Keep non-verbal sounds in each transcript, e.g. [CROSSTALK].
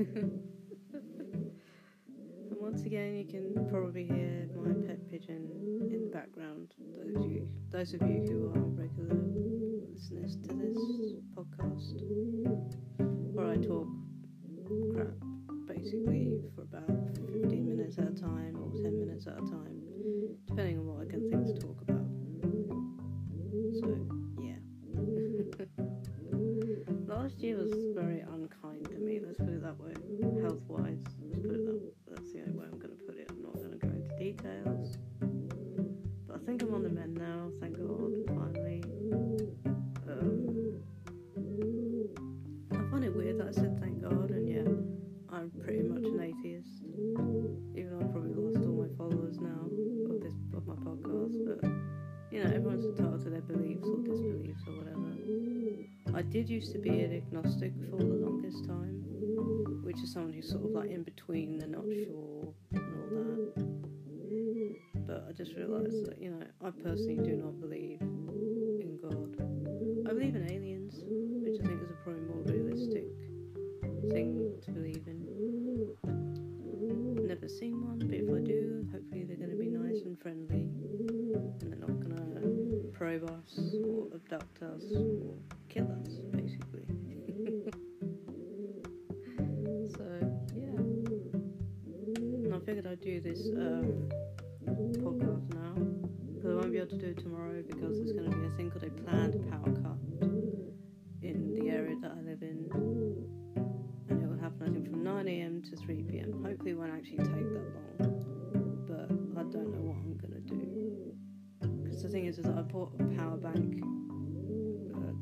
[LAUGHS] and once again, you can probably hear my pet pigeon in the background. Those of you, those of you who are regular listeners to this podcast, where I talk crap basically for about 15 minutes at a time or 10 minutes at a time, depending you know, everyone's entitled to their beliefs or disbeliefs or whatever. I did used to be an agnostic for the longest time, which is someone who's sort of like in between, they're not sure and all that. But I just realised that, you know, I personally do not believe in God. I believe in aliens, which I think is a probably more realistic thing to believe in. Kill us, basically. [LAUGHS] so yeah, and I figured I'd do this um, podcast now because I won't be able to do it tomorrow because there's going to be a thing called a planned power cut in the area that I live in, and it will happen I think from 9 a.m. to 3 p.m. Hopefully, it won't actually take that long, but I don't know what I'm gonna do. Because the thing is, is I bought a power bank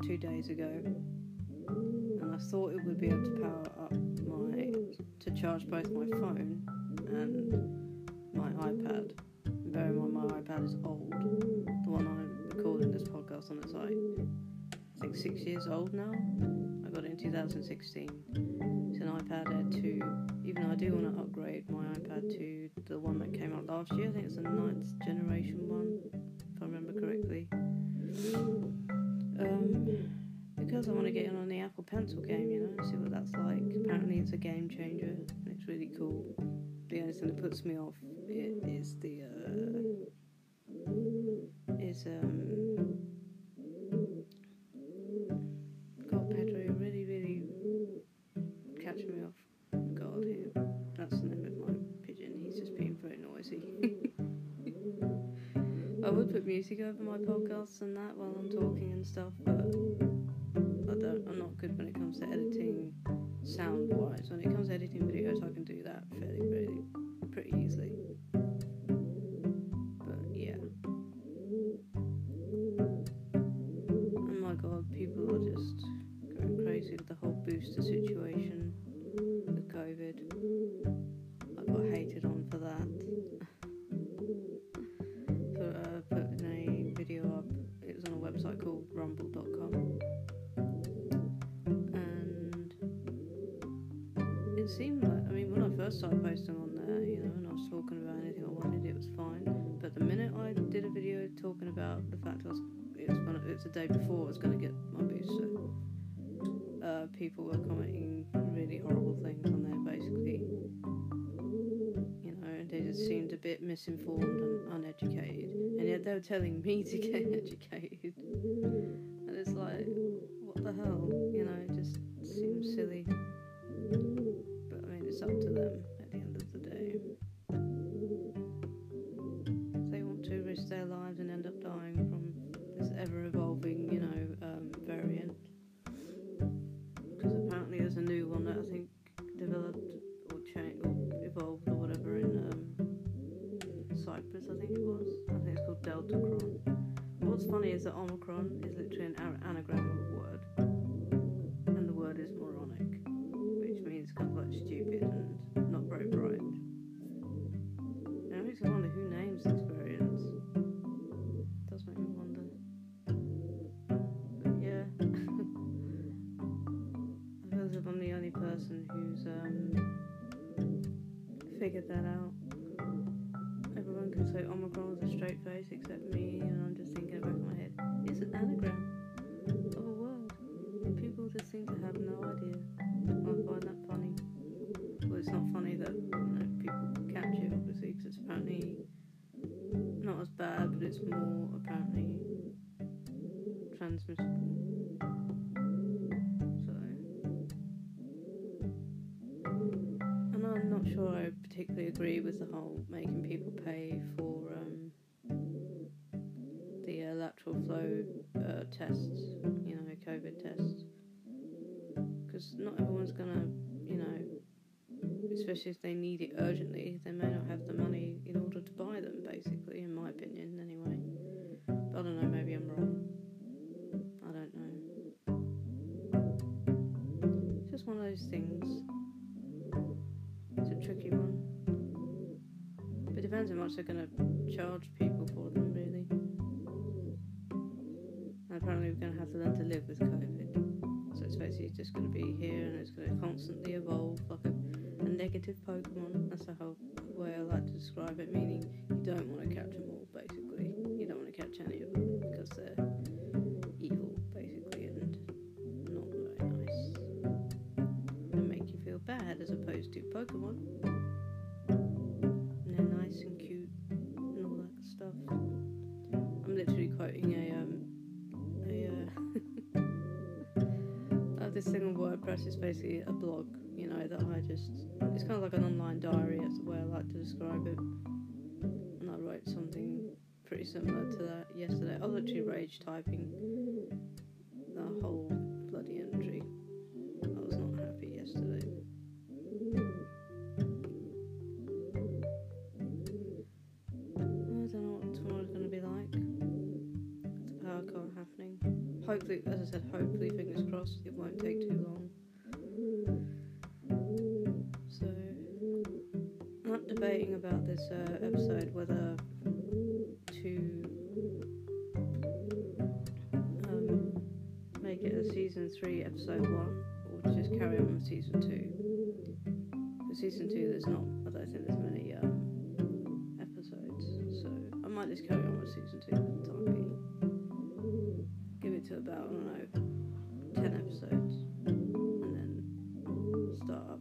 two days ago, and I thought it would be able to power up my to charge both my phone and my iPad. Bear in mind, my iPad is old. The one I'm recording this podcast on is like I think six years old now. I got it in 2016. It's an iPad Air 2. Even though I do want to upgrade my iPad to the one that came out last year, I think it's the ninth generation one, if I remember correctly. Um, because I want to get in on the Apple Pencil game, you know, see what that's like. Apparently, it's a game changer and it's really cool. The only thing that puts me off it is the uh, is um. Music over my podcasts and that while I'm talking and stuff, but I don't. I'm not good when it comes to editing sound wise. When it comes to editing videos, I can do that fairly, really, pretty easily. But yeah. Oh my god, people are just going crazy with the whole booster situation with COVID. I got hated on for that. [LAUGHS] started posting on there, you know, and I was talking about anything I wanted, it was fine. But the minute I did a video talking about the fact I was, it was, gonna, the day before I was going to get my booster, uh, people were commenting really horrible things on there, basically. You know, they just seemed a bit misinformed and uneducated. And yet they were telling me to get [LAUGHS] educated. And it's like, what the hell? You know, it just seems silly. But I mean, it's up to them Called Deltacron. What's funny is that Omicron is literally an anagram So, and I'm not sure I particularly agree with the whole making people pay for um, the uh, lateral flow uh, tests, you know, COVID tests, because not everyone's gonna, you know, especially if they need it urgently, they may not have the money in order much they're going to charge people for them, really. And apparently, we're going to have to learn to live with COVID. So it's basically just going to be here and it's going to constantly evolve like a, a negative Pokemon. That's the whole way I like to describe it, meaning you don't want to catch them all, basically. You don't want to catch any of them because they're evil, basically, and not very nice. They make you feel bad as opposed to Pokemon. Nice and cute and all that stuff. I'm literally quoting a um a uh, [LAUGHS] uh, this thing on WordPress is basically a blog, you know, that I just it's kind of like an online diary. That's the way I like to describe it. And I wrote something pretty similar to that yesterday. I actually rage typing the whole As I said, hopefully, fingers crossed, it won't take too long. So, not debating about this uh, episode whether to um, make it a season three, episode one, or to just carry on with season two. For season two, there's not, I don't think there's many um, episodes, so I might just carry on with season two for the time being. To about, I don't know, 10 episodes, and then start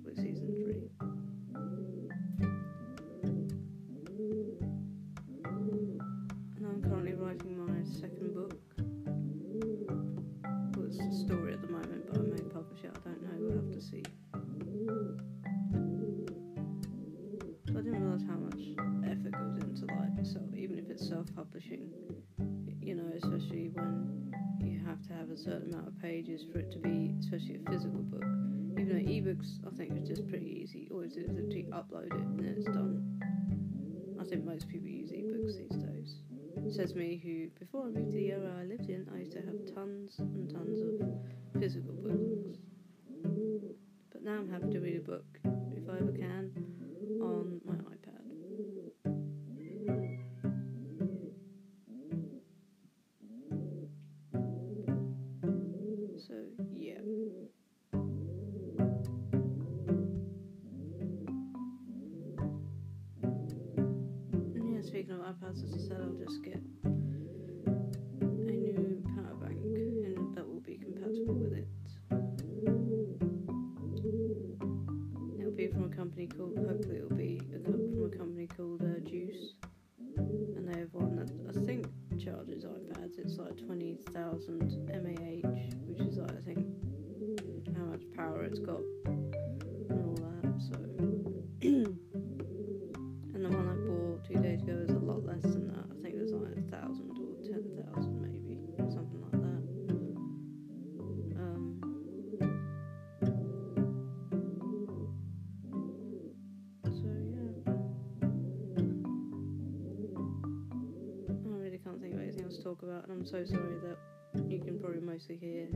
pages for it to be, especially a physical book. Even though ebooks, I think is just pretty easy. All you do is literally upload it and then it's done. I think most people use ebooks these days. Says me, who before I moved to the area I lived in, I used to have tons and tons of physical books. But now I'm happy to read a book, if I ever can, it's got and all that. So. [CLEARS THROAT] And the one I bought two days ago is a lot less than that. I think it was like a thousand or ten thousand, maybe something like that. Um, so yeah, I really can't think of anything else to talk about, and I'm so sorry that you can probably mostly hear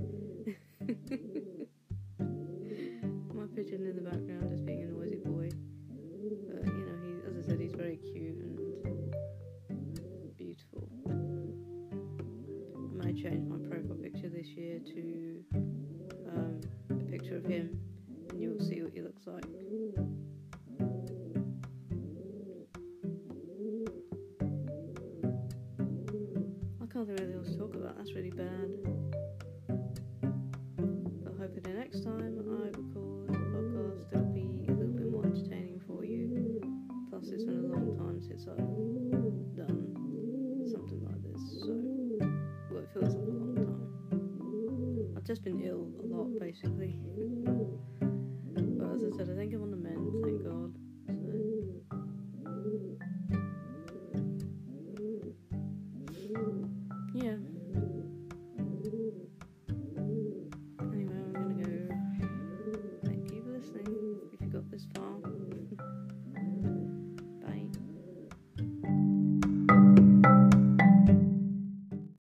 [LAUGHS] pigeon in the background just being a noisy boy. But you know, he, as I said, he's very cute and beautiful. I might change my profile picture this year to um, a picture of him, and you'll see what he looks like. I can't think of anything else to talk about. That's really bad. But the next time I record a so done something like this. So, well, it feels like a long time. I've just been ill a lot, basically.